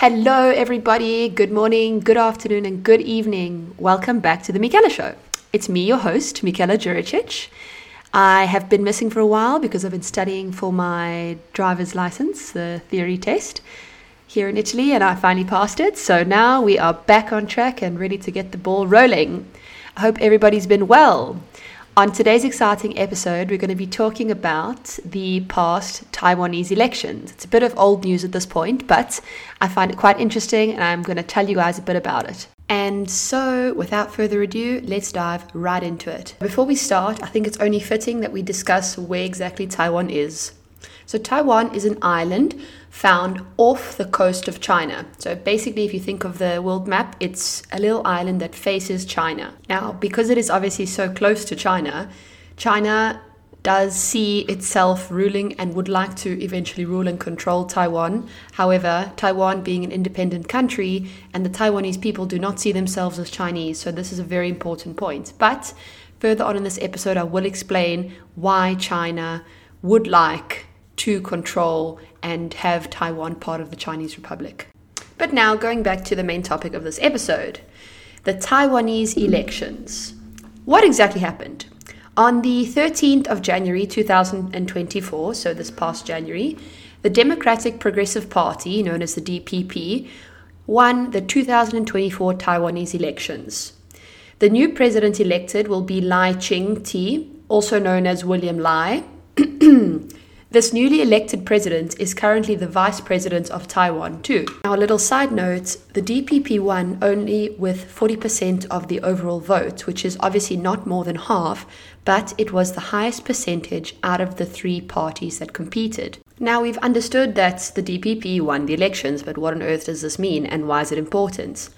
Hello, everybody. Good morning, good afternoon, and good evening. Welcome back to the Michela Show. It's me, your host, Michela Juricic. I have been missing for a while because I've been studying for my driver's license, the theory test, here in Italy, and I finally passed it. So now we are back on track and ready to get the ball rolling. I hope everybody's been well. On today's exciting episode, we're going to be talking about the past Taiwanese elections. It's a bit of old news at this point, but I find it quite interesting and I'm going to tell you guys a bit about it. And so, without further ado, let's dive right into it. Before we start, I think it's only fitting that we discuss where exactly Taiwan is. So, Taiwan is an island found off the coast of China. So, basically, if you think of the world map, it's a little island that faces China. Now, because it is obviously so close to China, China does see itself ruling and would like to eventually rule and control Taiwan. However, Taiwan being an independent country and the Taiwanese people do not see themselves as Chinese, so this is a very important point. But further on in this episode, I will explain why China would like to control and have Taiwan part of the Chinese Republic. But now, going back to the main topic of this episode the Taiwanese elections. What exactly happened? On the 13th of January 2024, so this past January, the Democratic Progressive Party, known as the DPP, won the 2024 Taiwanese elections. The new president elected will be Lai Ching-te, also known as William Lai. This newly elected president is currently the vice president of Taiwan, too. Now, a little side note the DPP won only with 40% of the overall vote, which is obviously not more than half, but it was the highest percentage out of the three parties that competed. Now, we've understood that the DPP won the elections, but what on earth does this mean and why is it important?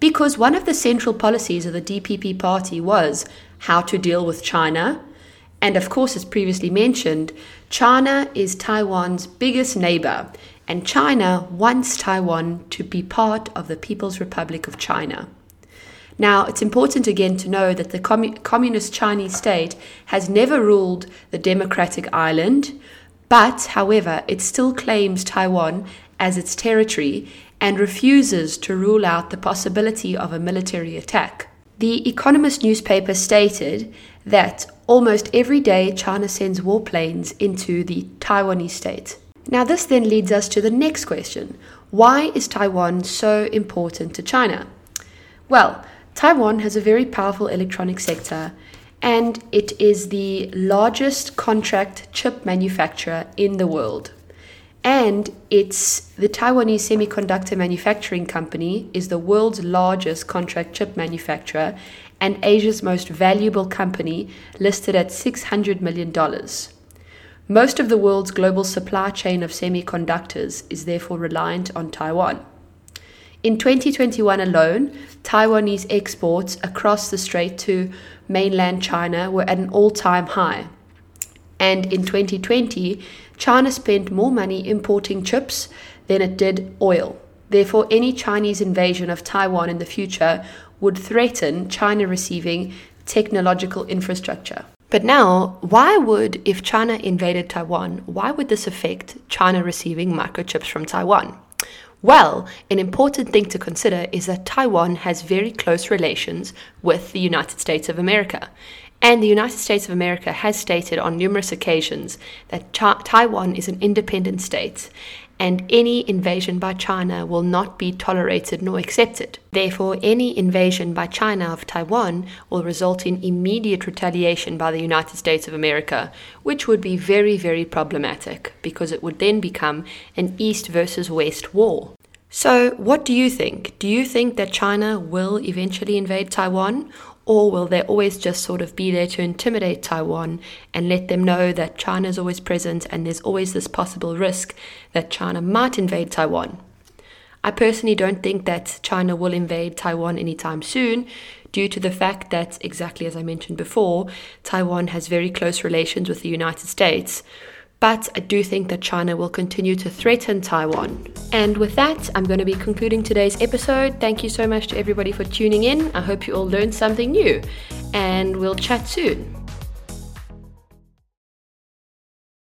Because one of the central policies of the DPP party was how to deal with China and of course, as previously mentioned, China is Taiwan's biggest neighbor, and China wants Taiwan to be part of the People's Republic of China. Now, it's important again to know that the commun- Communist Chinese state has never ruled the democratic island, but, however, it still claims Taiwan as its territory and refuses to rule out the possibility of a military attack. The Economist newspaper stated that almost every day China sends warplanes into the Taiwanese state. Now, this then leads us to the next question Why is Taiwan so important to China? Well, Taiwan has a very powerful electronic sector and it is the largest contract chip manufacturer in the world. And it's the Taiwanese Semiconductor Manufacturing Company is the world's largest contract chip manufacturer and Asia's most valuable company, listed at $600 million. Most of the world's global supply chain of semiconductors is therefore reliant on Taiwan. In 2021 alone, Taiwanese exports across the strait to mainland China were at an all time high. And in 2020, China spent more money importing chips than it did oil. Therefore, any Chinese invasion of Taiwan in the future would threaten China receiving technological infrastructure. But now, why would, if China invaded Taiwan, why would this affect China receiving microchips from Taiwan? Well, an important thing to consider is that Taiwan has very close relations with the United States of America. And the United States of America has stated on numerous occasions that Taiwan is an independent state and any invasion by China will not be tolerated nor accepted. Therefore, any invasion by China of Taiwan will result in immediate retaliation by the United States of America, which would be very, very problematic because it would then become an East versus West war. So, what do you think? Do you think that China will eventually invade Taiwan? Or will they always just sort of be there to intimidate Taiwan and let them know that China is always present and there's always this possible risk that China might invade Taiwan? I personally don't think that China will invade Taiwan anytime soon due to the fact that, exactly as I mentioned before, Taiwan has very close relations with the United States, but I do think that China will continue to threaten Taiwan. And with that, I'm going to be concluding today's episode. Thank you so much to everybody for tuning in. I hope you all learned something new, and we'll chat soon.